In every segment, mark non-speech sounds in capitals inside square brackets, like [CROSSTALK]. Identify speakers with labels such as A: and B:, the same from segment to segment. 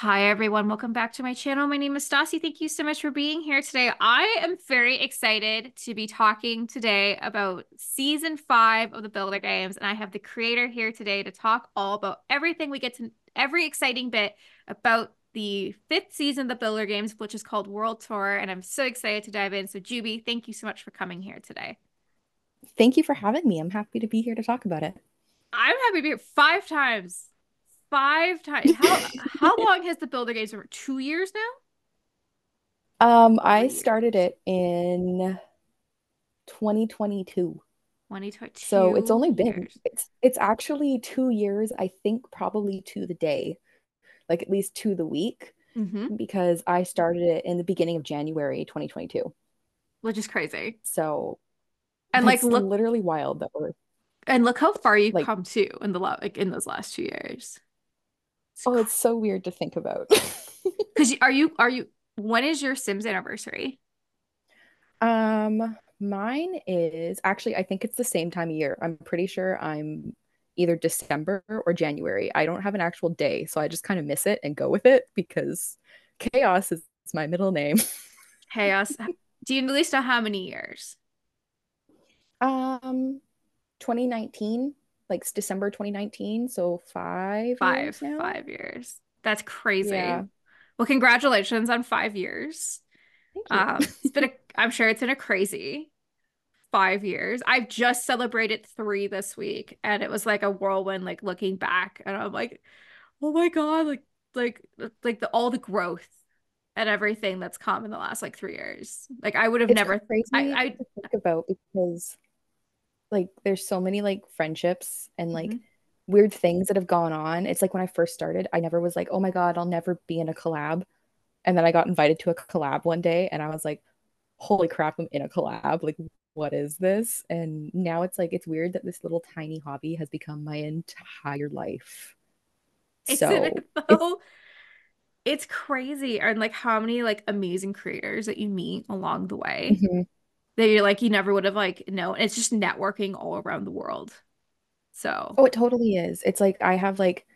A: Hi, everyone. Welcome back to my channel. My name is Stassi. Thank you so much for being here today. I am very excited to be talking today about season five of the Builder Games. And I have the creator here today to talk all about everything we get to, every exciting bit about the fifth season of the Builder Games, which is called World Tour. And I'm so excited to dive in. So, Jubie, thank you so much for coming here today.
B: Thank you for having me. I'm happy to be here to talk about it.
A: I'm happy to be here five times five times. [LAUGHS] How how long has the Builder Games been? Two years
B: now. Um, I started it in 2022.
A: 2022.
B: So it's only been years. it's it's actually two years. I think probably to the day, like at least to the week, mm-hmm. because I started it in the beginning of January 2022,
A: which is crazy.
B: So,
A: and like look,
B: literally wild that we're
A: and look how far you've like, come to in the like in those last two years.
B: Oh, it's so weird to think about. [LAUGHS]
A: Because are you are you when is your Sims anniversary?
B: Um, mine is actually I think it's the same time of year. I'm pretty sure I'm either December or January. I don't have an actual day, so I just kind of miss it and go with it because chaos is my middle name. [LAUGHS]
A: chaos. Do you at least know how many years?
B: Um, 2019 like December 2019. So five,
A: five, years five years. That's crazy. Yeah. Well, congratulations on five years. Um, [LAUGHS] it's been a, I'm sure it's been a crazy five years. I've just celebrated three this week, and it was like a whirlwind. Like looking back, and I'm like, oh my god, like like like the all the growth and everything that's come in the last like three years. Like I would have never.
B: Crazy I, I think about because like there's so many like friendships and like mm-hmm. weird things that have gone on. It's like when I first started, I never was like, oh my God, I'll never be in a collab. And then I got invited to a collab one day and I was like, holy crap, I'm in a collab. Like, what is this? And now it's like, it's weird that this little tiny hobby has become my entire life.
A: So it, it's, [LAUGHS] it's crazy. And like how many like amazing creators that you meet along the way. Mm-hmm that you're like you never would have like known. It's just networking all around the world. So
B: Oh, it totally is. It's like I have like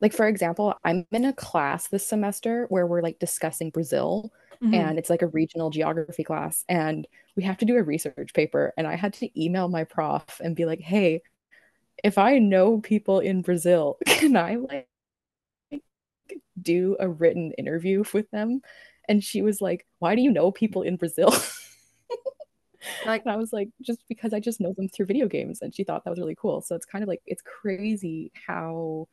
B: like for example, I'm in a class this semester where we're like discussing Brazil mm-hmm. and it's like a regional geography class and we have to do a research paper and I had to email my prof and be like, "Hey, if I know people in Brazil, [LAUGHS] can I like do a written interview with them?" And she was like, "Why do you know people in Brazil?" [LAUGHS] like I was like, just because I just know them through video games, and she thought that was really cool. So it's kind of like it's crazy how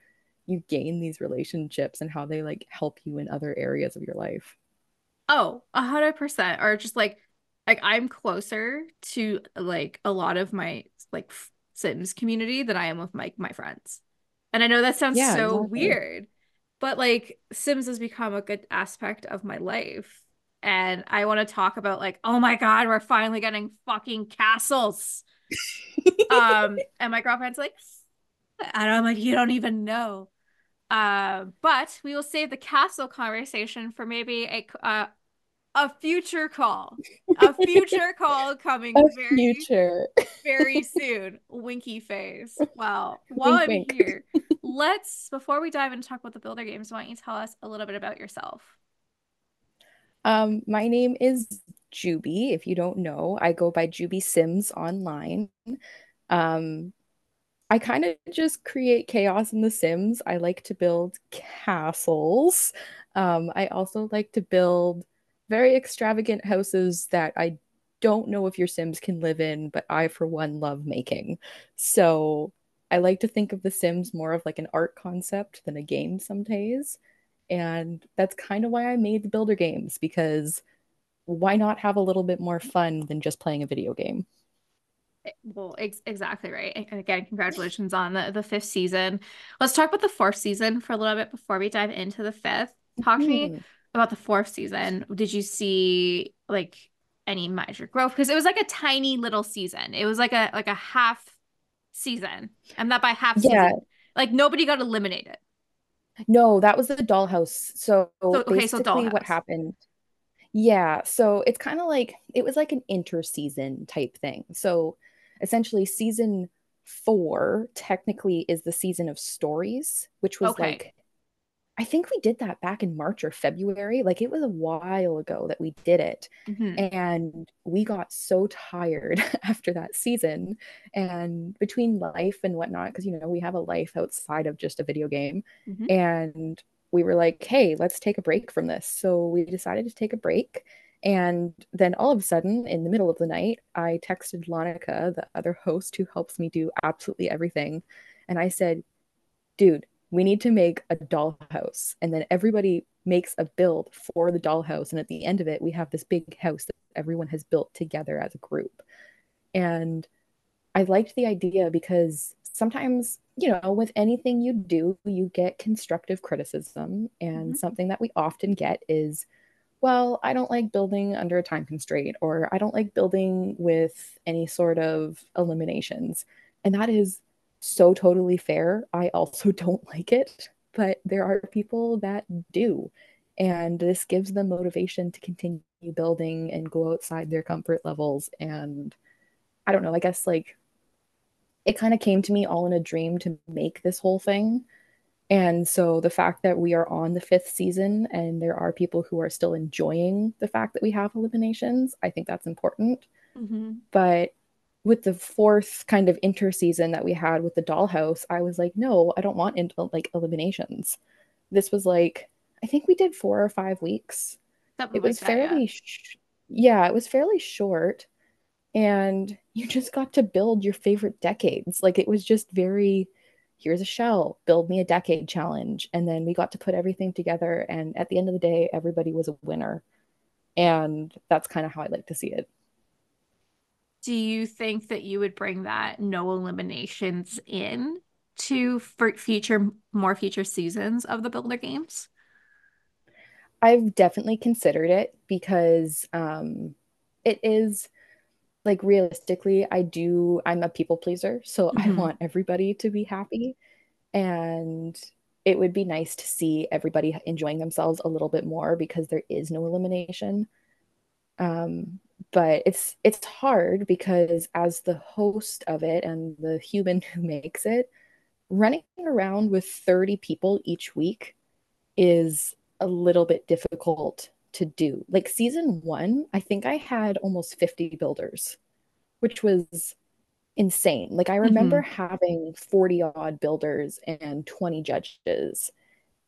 B: you gain these relationships and how they like help you in other areas of your life.
A: Oh, a hundred percent. Or just like like I'm closer to like a lot of my like Sims community than I am with my my friends. And I know that sounds yeah, so exactly. weird, but like Sims has become a good aspect of my life and I want to talk about like, oh my god, we're finally getting fucking castles. [LAUGHS] um, and my girlfriend's like, and I'm like, you don't even know. Uh, but we will save the castle conversation for maybe a uh, a future call, a future [LAUGHS] call coming
B: a very future.
A: very [LAUGHS] soon. Winky face. Well, while wink, I'm wink. here, let's before we dive into talk about the builder games, why don't you tell us a little bit about yourself?
B: Um, my name is Jubie. If you don't know, I go by Jubie Sims online. Um, I kind of just create chaos in The Sims. I like to build castles. Um, I also like to build very extravagant houses that I don't know if your Sims can live in, but I, for one, love making. So I like to think of The Sims more of like an art concept than a game some days. And that's kind of why I made the builder games because why not have a little bit more fun than just playing a video game?
A: Well, ex- exactly right. And again, congratulations on the, the fifth season. Let's talk about the fourth season for a little bit before we dive into the fifth. Talk mm-hmm. to me mm-hmm. about the fourth season. Did you see like any major growth? Because it was like a tiny little season. It was like a like a half season. And that by half yeah. season, like nobody got eliminated.
B: No, that was the dollhouse. So, so okay, basically so what happened. Yeah, so it's kind of like it was like an inter-season type thing. So essentially season 4 technically is the season of stories, which was okay. like I think we did that back in March or February. Like it was a while ago that we did it. Mm-hmm. And we got so tired [LAUGHS] after that season. And between life and whatnot, because, you know, we have a life outside of just a video game. Mm-hmm. And we were like, hey, let's take a break from this. So we decided to take a break. And then all of a sudden, in the middle of the night, I texted Lonica, the other host who helps me do absolutely everything. And I said, dude, we need to make a dollhouse. And then everybody makes a build for the dollhouse. And at the end of it, we have this big house that everyone has built together as a group. And I liked the idea because sometimes, you know, with anything you do, you get constructive criticism. And mm-hmm. something that we often get is, well, I don't like building under a time constraint, or I don't like building with any sort of eliminations. And that is so totally fair. I also [LAUGHS] don't like it, but there are people that do. And this gives them motivation to continue building and go outside their comfort levels. And I don't know, I guess like it kind of came to me all in a dream to make this whole thing. And so the fact that we are on the fifth season and there are people who are still enjoying the fact that we have eliminations, I think that's important. Mm-hmm. But with the fourth kind of interseason that we had with the dollhouse, I was like, no, I don't want in- uh, like eliminations. This was like, I think we did four or five weeks. Something it was like fairly, that, yeah. Sh- yeah, it was fairly short. And you just got to build your favorite decades. Like it was just very, here's a shell, build me a decade challenge. And then we got to put everything together. And at the end of the day, everybody was a winner. And that's kind of how I like to see it
A: do you think that you would bring that no eliminations in to for future more future seasons of the builder games
B: i've definitely considered it because um it is like realistically i do i'm a people pleaser so mm-hmm. i want everybody to be happy and it would be nice to see everybody enjoying themselves a little bit more because there is no elimination um but it's it's hard because as the host of it and the human [LAUGHS] who makes it running around with 30 people each week is a little bit difficult to do. Like season 1 i think i had almost 50 builders which was insane. Like i remember mm-hmm. having 40 odd builders and 20 judges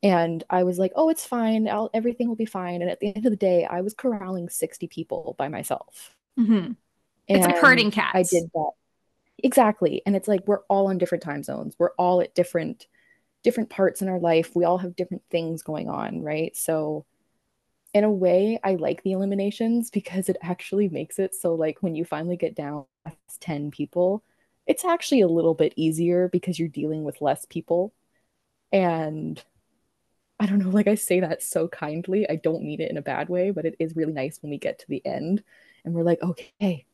B: and I was like, "Oh, it's fine. I'll, everything will be fine." And at the end of the day, I was corralling sixty people by myself.
A: Mm-hmm. It's like herding cats.
B: I did that exactly, and it's like we're all on different time zones. We're all at different different parts in our life. We all have different things going on, right? So, in a way, I like the eliminations because it actually makes it so like when you finally get down ten people, it's actually a little bit easier because you're dealing with less people, and I don't know, like I say that so kindly. I don't mean it in a bad way, but it is really nice when we get to the end and we're like, okay,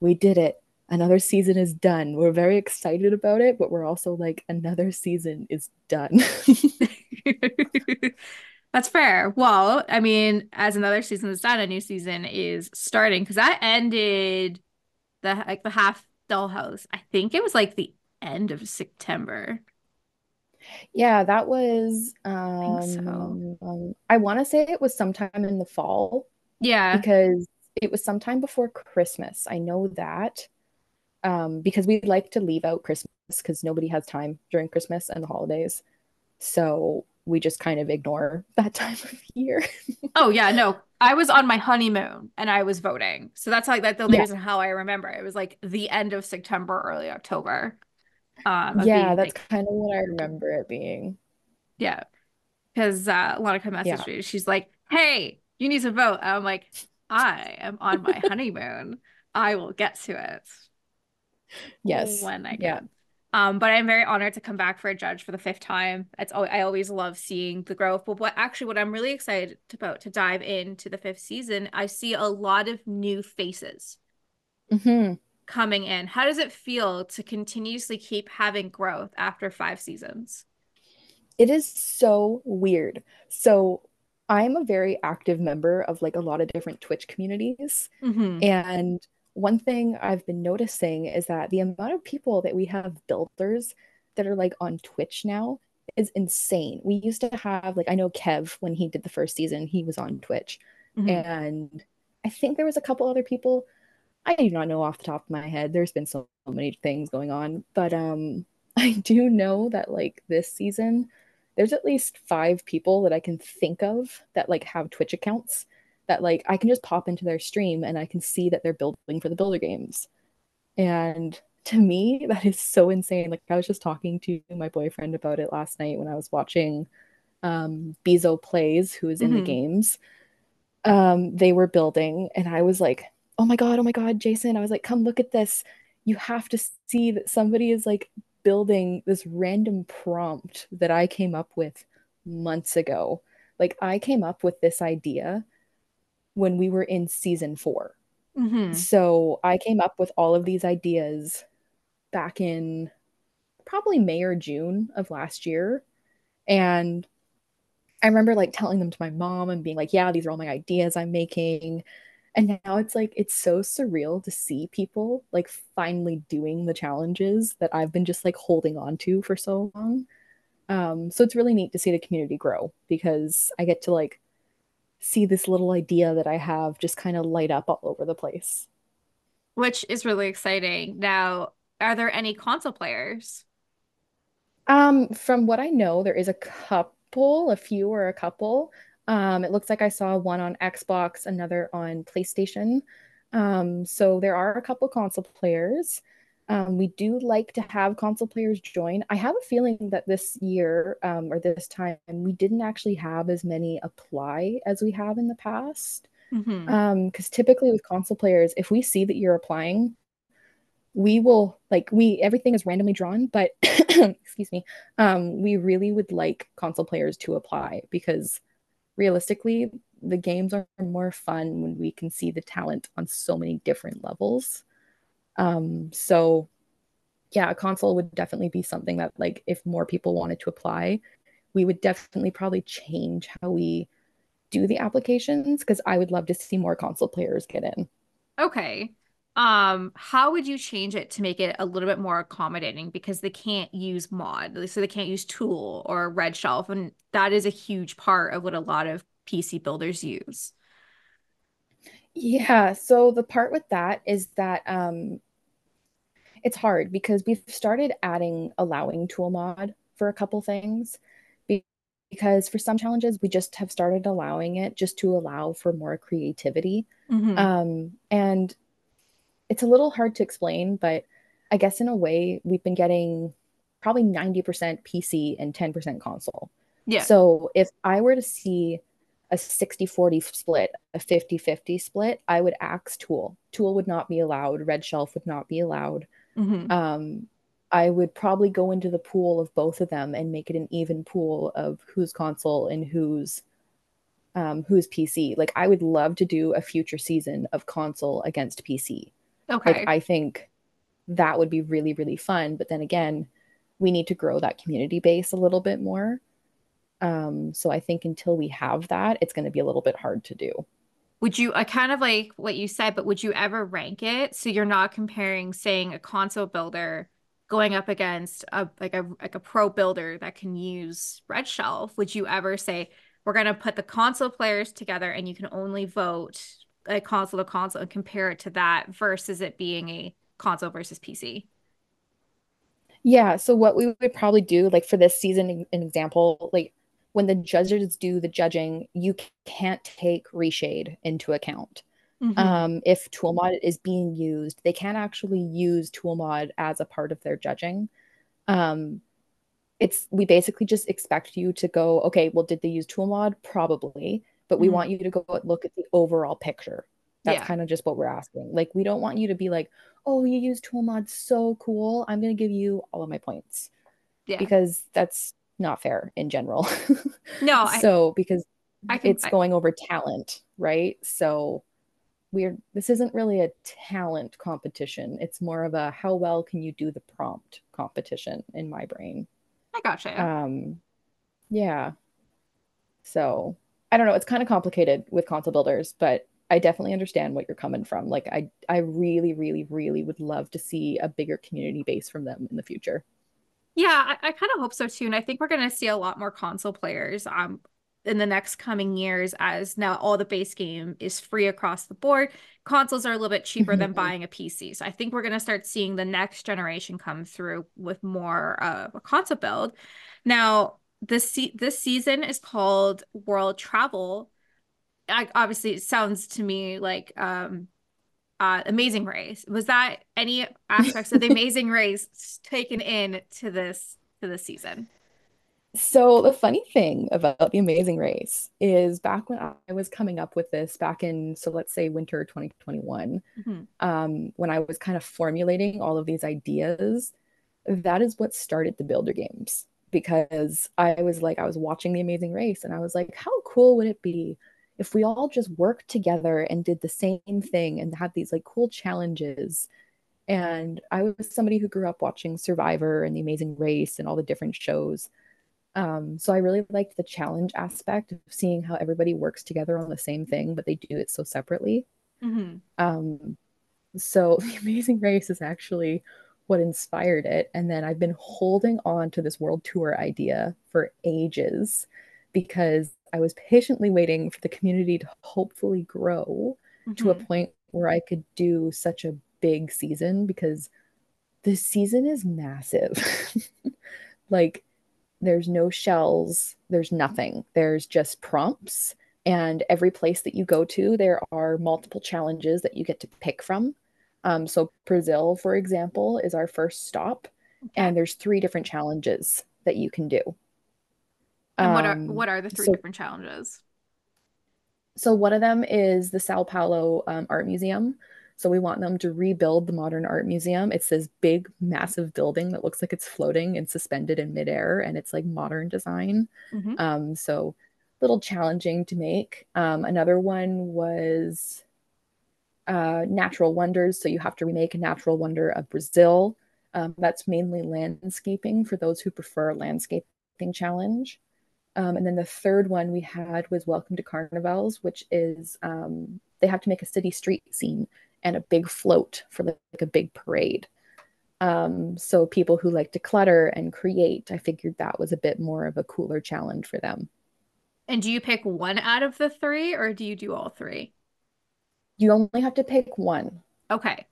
B: we did it. Another season is done. We're very excited about it, but we're also like, another season is done. [LAUGHS]
A: That's fair. Well, I mean, as another season is done, a new season is starting because that ended the like the half dollhouse. I think it was like the end of September.
B: Yeah, that was um I, so. um, I want to say it was sometime in the fall.
A: Yeah.
B: Because it was sometime before Christmas. I know that. Um because we like to leave out Christmas cuz nobody has time during Christmas and the holidays. So we just kind of ignore [LAUGHS] that time of year. [LAUGHS]
A: oh yeah, no. I was on my honeymoon and I was voting. So that's like that the yeah. reason how I remember. It was like the end of September, early October.
B: Um, yeah, that's like, kind of what I remember it being.
A: Yeah, because uh, Monica messaged yeah. me. She's like, "Hey, you need to vote." I'm like, "I am on my [LAUGHS] honeymoon. I will get to it."
B: Yes,
A: when I can. Yeah. Um, but I'm very honored to come back for a judge for the fifth time. It's I always love seeing the growth. But what actually, what I'm really excited about to dive into the fifth season, I see a lot of new faces.
B: Mm-hmm
A: coming in. How does it feel to continuously keep having growth after five seasons?
B: It is so weird. So I'm a very active member of like a lot of different Twitch communities. Mm-hmm. And one thing I've been noticing is that the amount of people that we have builders that are like on Twitch now is insane. We used to have like I know Kev when he did the first season, he was on Twitch. Mm-hmm. And I think there was a couple other people. I do not know off the top of my head. There's been so many things going on, but um [LAUGHS] I do know that like this season there's at least 5 people that I can think of that like have Twitch accounts that like I can just pop into their stream and I can see that they're building for the builder games. And to me, [LAUGHS] that is so insane. Like I was just talking to my boyfriend about it last night when I was watching um Bezo Plays, who is in mm-hmm. the games. Um, they were building, and I was like, oh my god, oh my god, Jason. I was like, come look at this. You have to see that somebody is like building this random prompt that I came up with months ago. Like I came up with this idea when we were in season 4 mm-hmm. So I came up with all of these ideas back in probably May or June of last year. And I remember like telling them to my mom and being like, yeah, these are all my ideas I'm making. And now it's like, it's so surreal to see people like finally doing the challenges that I've been just like holding on to for so long. Um, so it's really neat to see the community grow because I get to like see this little idea that I have just kind of light up all over the place.
A: Which is really exciting. Now, are there any console players?
B: Um, from what I know, there is a couple, a few or a couple. Um, it looks like I saw one on Xbox, another on PlayStation. Um, so there are a couple console players. Um, we do like to have console players join. I have a feeling that this year um, or this time we didn't actually have as many apply as we have in the past. Because mm-hmm. um, typically with console players, if we see that you're applying, we will like we everything is randomly drawn, but [COUGHS] excuse me, um, we really would like console players to apply because realistically, the games are more fun when we can see the talent on so many different levels. Um, so yeah, a console would definitely be something that like if more people wanted to apply, we would definitely probably change how we do the applications because I would love to see more console players get in.
A: Okay. Um, how would you change it to make it a little bit more accommodating because they can't use mod, so they can't use tool or ReShade, and that is a huge part of what a lot of PC builders use.
B: Yeah. So the part with that is that um, it's hard because we've started adding allowing tool mod for a couple things because for some challenges we just have started allowing it just to allow for more creativity mm-hmm. um, and it's a little hard to explain but i guess in a way we've been getting probably 90% pc and 10% console yeah so if i were to see a 60 40 split, a 50 50 split, I would axe Tool. Tool would not be allowed, ReShade would not be allowed. Mm-hmm. Um, I would probably go into the pool of both of them and make it an even pool of who's console and who's um, who's PC. Like I would love to do a future season of console against PC. Okay. Like, I think that would be really really fun. But then again, we need to grow that community base a little bit more. Um, so I think until we have that, it's going to be a little bit hard to do.
A: Would you, I kind of like what you said, but would you ever rank it so you're not comparing, saying, a console builder going up against a like a like a pro builder that can use ReShade? Would you ever say we're going to put the console players together and you can only vote a console to console and compare it to that versus it being a console versus PC?
B: Yeah. So what we would probably do, like for this season, an example, like when the judges do the judging, you can't take reshade into account. Mm-hmm. Um, if toolmod is being used, they can't actually use toolmod as a part of their judging. Um, it's we basically just expect you to go, okay, well, did they use toolmod? Probably, but we mm-hmm. want you to go look at the overall picture. That's yeah. kind of just what we're asking. Like, we don't want you to be like, oh, you use tool toolmod, so cool. I'm gonna give you all of my points. Yeah. Because that's not fair in general. [LAUGHS]
A: No,
B: so because I can, it's going over talent, right? So we're this isn't really a talent competition. It's more of a how well can you do the prompt competition in my brain.
A: I gotcha.
B: Um, yeah. So I don't know. It's kind of complicated with console builders, but I definitely understand what you're coming from. Like I, I really, really, really would love to see a bigger community base from them in the future.
A: Yeah, I, I kind of hope so too. And I think we're going to see a lot more console players um in the next coming years as now all the base game is free across the board. Consoles are a little bit cheaper than buying a PC. So I think we're going to start seeing the next generation come through with more of a console build. Now, this se- this season is called World Travel. I, obviously, it sounds to me like um uh, Amazing Race. Was that any aspects of the [LAUGHS] Amazing Race taken in to this to this season?
B: So the funny thing about the Amazing Race is back when I was coming up with this back in so let's say winter 2021, mm-hmm. um, when I was kind of formulating all of these ideas, that is what started the Builder Games because I was like I was watching the Amazing Race and I was like, how cool would it be if we all just worked together and did the same thing and had these like cool challenges? And i was somebody who grew up watching survivor and the amazing race and all the different shows. Um, so i really liked the challenge aspect of seeing how everybody works together on the same thing but they do it so separately. Mm-hmm. um, so [LAUGHS] the amazing race is actually what inspired it and then i've been holding on to this world tour idea for ages because I was patiently waiting for the community to hopefully grow mm-hmm. to a mm-hmm. point where I could do such a big season because the season is massive. [LAUGHS] like, there's no shells, there's nothing, there's just prompts. And every place that you go to, there are multiple challenges that you get to pick from. Um, so, Brazil, for example, is our first stop, okay. and there's three different challenges that you can do.
A: And what are um, what are the three so, different challenges?
B: So one of them is the Sao Paulo um, Art Museum. So we want them to rebuild the modern art museum. It's this big, massive building that looks like it's floating and suspended in midair, and it's like modern design. Mm-hmm. Um, so a little challenging to make. Um, another one was uh, natural wonders. So you have to remake a natural wonder of Brazil. Um, that's mainly landscaping for those who prefer landscaping challenge. Um, and then the third one we had was Welcome to Carnivals, which is um, they have to make a city street scene and a big float for like, like a big parade. Um, so people who like to clutter and create, I figured that was a bit more of a cooler challenge for them.
A: And do you pick one out of the three or do you do all three?
B: You only have to pick one.
A: Okay.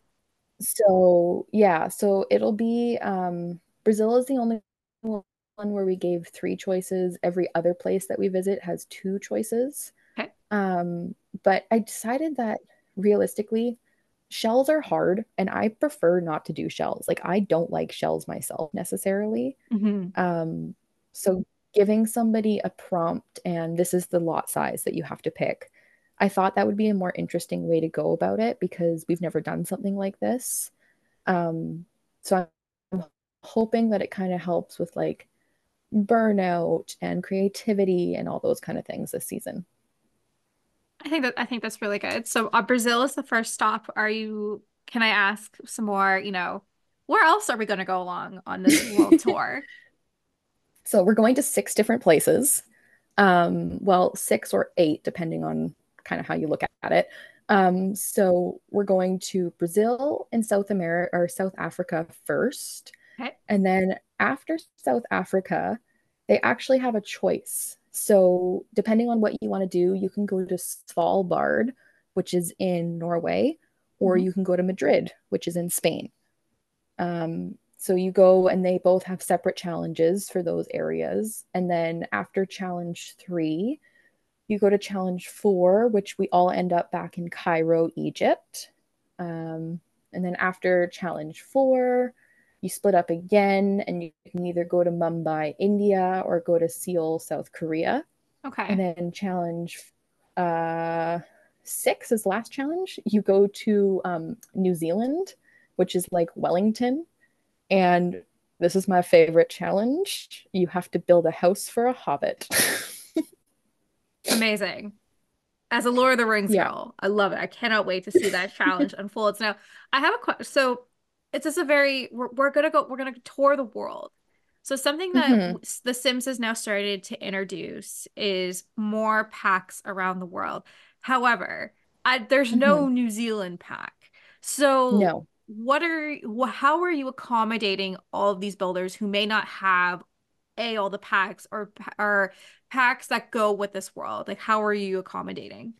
B: So yeah, so it'll be um Brazil is the only one where we gave three choices. Every other place that we visit has two choices. Okay. Um, but I decided that realistically, shells are hard and I prefer not to do shells. Like I don't like shells myself necessarily. Mm-hmm. Um, so giving somebody a prompt and this is the lot size that you have to pick. I thought that would be a more interesting way to go about it because we've never done something like this. Um, so I'm hoping that it kind of helps with like burnout and creativity and all those kind of things this season.
A: I think that I think that's really good. So uh, Brazil is the first stop. Are you? Can I ask some more? You know, where else are we going to go along on this [LAUGHS] world tour?
B: So we're going to six different places. Um, well, six or eight, depending on kind of how you look at it. Um, so we're going to Brazil and South America or South Africa first. Okay. And then after South Africa, they actually have a choice. So, depending on what you want to do, you can go to Svalbard, which is in Norway, or mm-hmm. you can go to Madrid, which is in Spain. Um, so, you go and they both have separate challenges for those areas. And then after challenge three, you go to challenge four, which we all end up back in Cairo, Egypt. Um, and then after challenge four, you split up again and you can either go to Mumbai, India or go to Seoul, South Korea.
A: Okay.
B: And then challenge uh six is last challenge. You go to um, New Zealand, which is like Wellington. And this is my favorite challenge. You have to build a house for a hobbit. [LAUGHS]
A: Amazing. As a Lord of the Rings yeah. girl, I love it. I cannot wait to see that [LAUGHS] challenge unfold. Now, I have a question. So, it's just a very we're, we're gonna go we're gonna tour the world so something that mm-hmm. the sims has now started to introduce is more packs around the world however I, there's mm-hmm. no new zealand pack so
B: no
A: what are how are you accommodating all of these builders who may not have a all the packs or or packs that go with this world? Like how are you accommodating?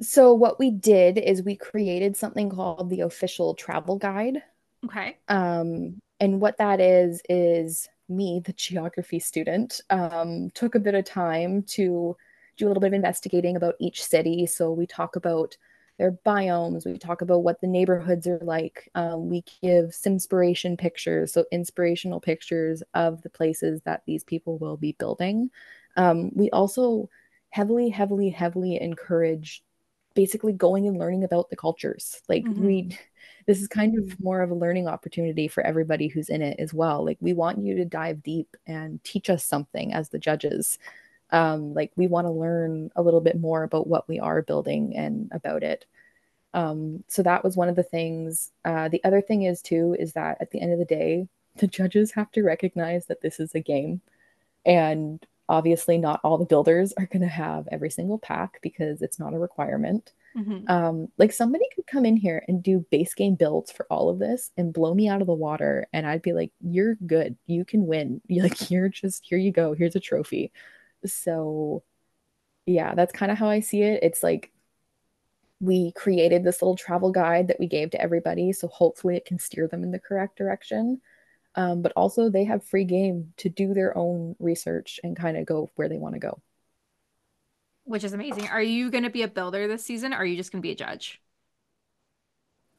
B: So what we did is we created something called the official travel guide.
A: Okay.
B: Um, and what that is is me, the geography student, um, took a bit of time to do a little bit of investigating about each city. So we talk about their biomes, we talk about what the neighborhoods are like. Um, we give inspiration pictures, so inspirational pictures of the places that these people will be building. Um, we also heavily, heavily, heavily encourage basically going and learning about the cultures. Like mm-hmm. we [LAUGHS] this is kind of more of a learning opportunity for everybody who's in it as well. Like we want you to dive deep and teach us something as the judges. Um, like we want to learn a little bit more about what we are building and about it. Um, so that was one of the things. Uh, the other thing is too is that at the end of the day, [LAUGHS] the judges have to recognize that this is a game, and obviously not all the builders are going to have every single pack because it's not a requirement. Mm-hmm. Um, like somebody could come in here and do base game builds for all of this and blow me out of the water, and I'd be like, "You're good. You can win. You're [LAUGHS] like, you're just here. You go. Here's a trophy." So, yeah, that's kind of how I see it. It's like we created this little travel guide that we gave to everybody, so hopefully it can steer them in the correct direction. Um, but also, they have free game to do their own research and kind of go where they want to go
A: which is amazing. Are you going to be a builder this season or are you just going to be a judge?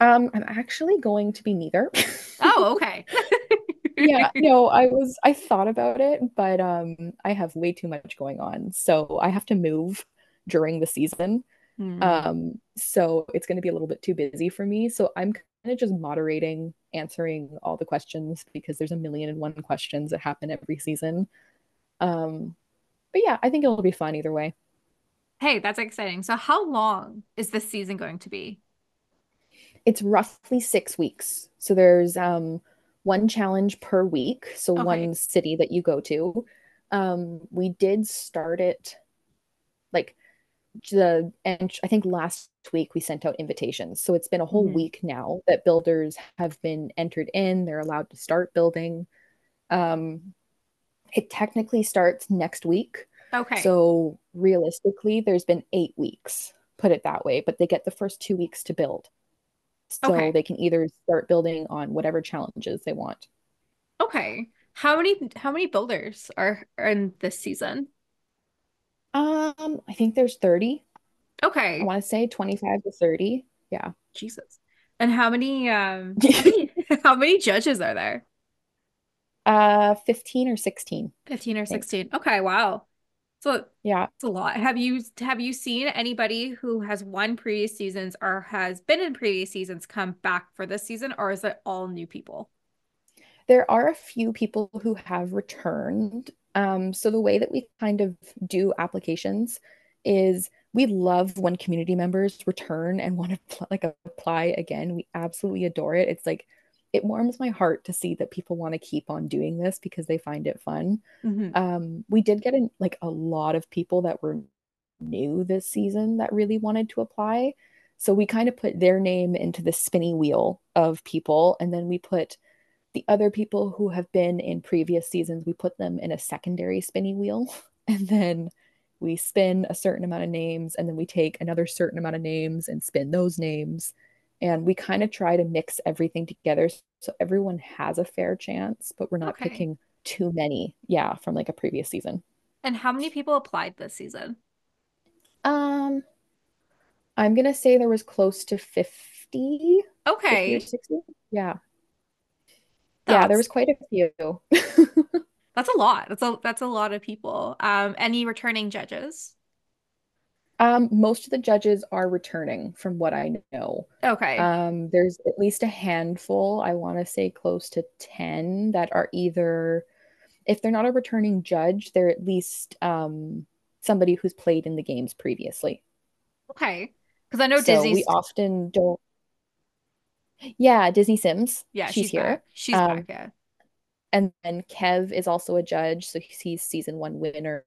B: Um, I'm actually going to be neither. [LAUGHS]
A: oh, okay. [LAUGHS]
B: yeah, [LAUGHS] no, I was I thought about it, but um I have way too much going on. So I have to move during the season. Mm. Um so it's going to be a little bit too busy for me. So I'm kind of just moderating, answering all the questions because there's a million and one questions that happen every season. Um but yeah, I think it'll be fun either way.
A: Hey, that's exciting. So, how long is this season going to be?
B: It's roughly six weeks. So, there's um, one challenge per week. So, okay. one city that you go to. Um, we did start it like the, and I think last week we sent out invitations. So, it's been a whole mm-hmm. week now that builders have been entered in. They're allowed to start building. Um, it technically starts next week.
A: Okay.
B: So realistically, there's been eight weeks, put it that way, but they get the first two weeks to build. So okay. they can either start building on whatever challenges they want.
A: Okay. How many how many builders are, are in this season?
B: Um, I think there's 30.
A: Okay.
B: I want to say 25 to 30. Yeah.
A: Jesus. And how many um [LAUGHS] how many, how many judges are there?
B: Uh 15 or 16.
A: 15 or 16. Okay, wow. So
B: yeah,
A: it's a lot. Have you have you seen anybody who has won previous seasons or has been in previous seasons come back for this season, or is it all new people?
B: There are a few people who have returned. Um, so the way that we kind of do applications is we love when community members return and want to like apply again. We absolutely adore it. It's like it warms my heart to see that people want to keep on doing this because they find it fun. Mm-hmm. Um, we did get in like a lot of people that were new this season that really wanted to apply. So we kind of put their name into the spinny wheel of people, and then we put the other people who have been in previous seasons, we put them in a secondary spinny wheel, [LAUGHS] and then we spin a certain amount of names, and then we take another certain amount of names and spin those names and we kind of try to mix everything together so everyone has a fair chance but we're not okay. picking too many yeah from like a previous season.
A: And how many people applied this season?
B: Um i'm gonna say there was close to 50
A: okay.
B: 50 60 yeah. That's... yeah there was quite a few. [LAUGHS]
A: That's a lot. That's a that's a lot of people. Um any returning judges
B: um, most of the judges are returning from what I know.
A: Okay.
B: Um, there's at least a handful, I want to say close to 10 that are either if they're not a returning judge, they're at least um somebody who's played in the games previously.
A: Okay. Because I know so Disney.
B: We often don't. Yeah, Disney Sims.
A: Yeah, she's, she's here. Back. She's um, back. Yeah.
B: And then Kev is also a judge, so he's season one winner.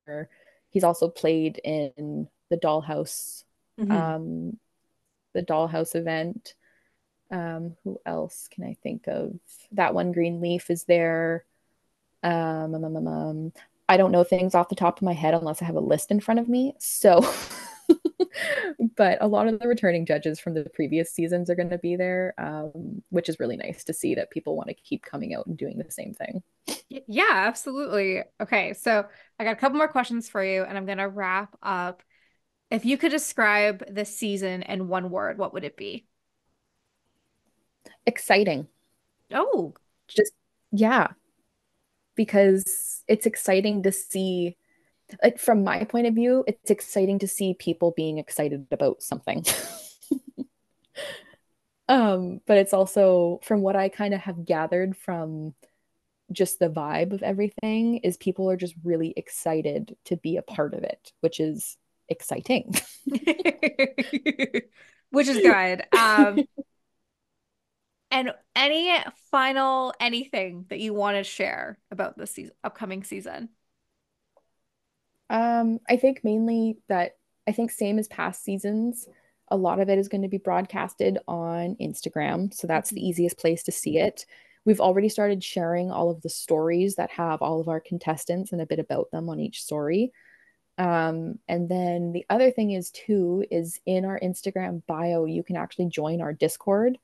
B: He's also played in the dollhouse mm-hmm. um the dollhouse event Um, who else can I think of? That one green leaf is there. Um, um, um, um, um I don't know things off the top of my head unless I have a list in front of me. So, [LAUGHS] but a lot of the returning judges from the previous seasons are going to be there, um, which is really nice to see that people want to keep coming out and doing the same thing.
A: Yeah, absolutely. Okay, so I got a couple more questions for you, and I'm going to wrap up. If you could describe this season in one word, what would it be?
B: Exciting.
A: Oh,
B: just yeah. Because it's exciting to see like from my point of view, it's exciting to see people being excited about something. [LAUGHS] um, but it's also from what I kind of have gathered from just the vibe of everything is people are just really excited to be a part of it, which is exciting. [LAUGHS]
A: which is good. Um [LAUGHS] and any final anything that you want to share about this season, upcoming season?
B: Um, I think mainly that I think same as past seasons, a lot of it is going to be broadcasted on Instagram, so that's the mm-hmm. easiest place to see it. We've already started sharing all of the stories that have all of our contestants and a bit about them on each story. Um, and then the other thing is too is in our Instagram bio, you can actually join our Discord.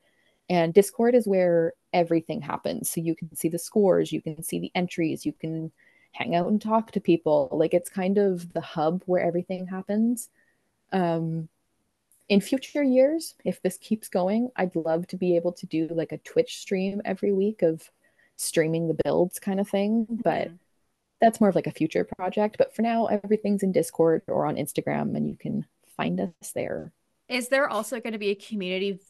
B: And Discord is where everything happens. So you can see the scores, you can see the entries, you can hang out and talk to people. Like it's kind of the hub where everything happens. Um, in future years, if this keeps going, I'd love to be able to do like a Twitch stream every week of streaming the builds kind of thing. Mm-hmm. But that's more of like a future project. But for now, everything's in Discord or on Instagram, and you can find us there.
A: Is there also going to be a community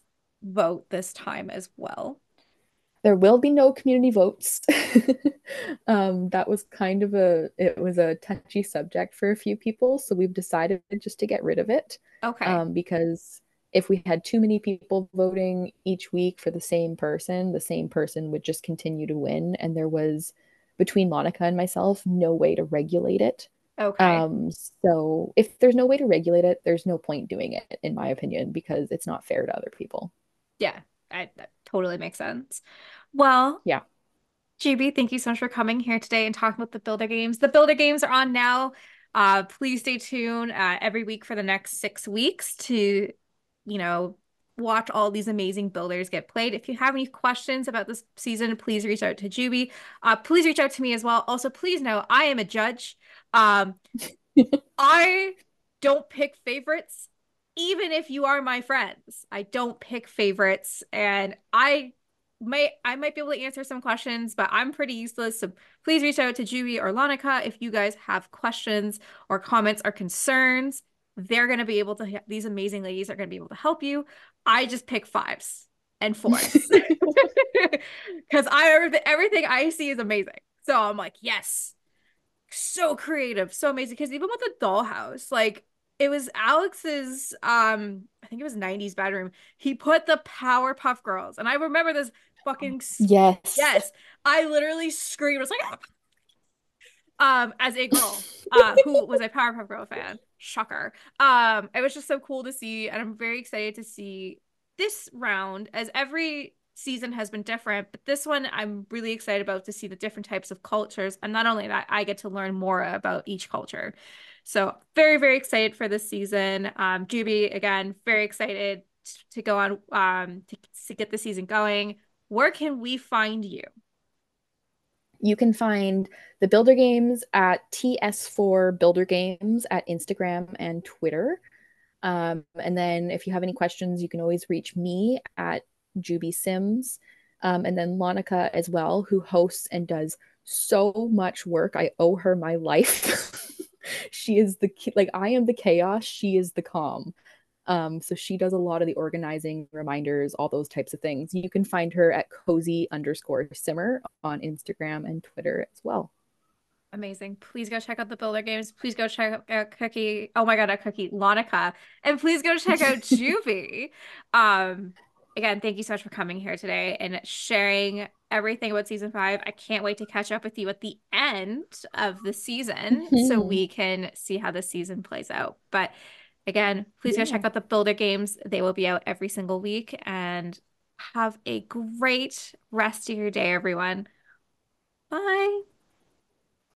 A: vote this time as well?
B: there will be no community votes. [LAUGHS] um, that was kind of a it was a touchy subject for a few people, so we've decided just to get rid of it.
A: Okay.
B: Um, because if we had too many people voting each week for the same person, the same person would just continue to win, and there was between Monica and myself no way to regulate it.
A: Okay.
B: Um, so if there's no way to regulate it, there's no point doing it, in my opinion, because it's not fair to other people.
A: Yeah, I, that totally makes sense. Well,
B: yeah.
A: GB, thank you so much for coming here today and talking about the Builder games. The Builder games are on now. Uh, please stay tuned uh, every week for the next six weeks to, you know, watch all these amazing builders get played. If you have any questions about this season, please reach out to Jubie. Uh, please reach out to me as well. Also, please know I am a judge. Um, [LAUGHS] I don't pick favorites, even if you are my friends. I don't pick favorites, and I might I might be able to answer some questions, but I'm pretty useless. So please reach out to Julie or Lonica if you guys have questions or comments or concerns. They're going to be able to, these amazing ladies are going to be able to help you. I just pick fives and fours [LAUGHS] [LAUGHS] because I everything I see is amazing. So I'm like, yes, so creative, so amazing. Because even with the dollhouse, like it was Alex's um I think it was 90s bedroom. He put the Powerpuff Girls. And I remember this fucking
B: yes
A: yes i literally screamed i was like ah! [LAUGHS] um as a girl uh who was a powerpuff girl fan shocker. Um it was just so cool to see and i'm very excited to see this round as every season has been different but this one i'm really excited about to see the different types of cultures and not only that i get to learn more about each culture. So very very excited for this season. Um jubie again very excited to go on um to, to get the season going. Where can we find you?
B: You can find the Builder Games at TS4 Builder Games at Instagram and Twitter. Um, and then if you have any questions, you can always reach me at Jubie Sims. Um, and then Lonica as well, who hosts and does so much work. I owe her my life. [LAUGHS] she is the like I am the chaos, she is the calm. Um, so she does a lot of the organizing, reminders, all those types of things. You can find her at cozy underscore simmer on Instagram and Twitter as well.
A: Amazing. Please go check out the Builder Games. Please go check out Cookie. Oh my God, a Cookie, Lonica. And please go check out [LAUGHS] Juvie. Um, again, thank you so much for coming here today and sharing everything about season five. I can't wait to catch up with you at the end of the season so we can see how the season plays out. But Again, please yeah. go check out the Builder Games. They will be out every single week. And have a great rest of your day, everyone. Bye.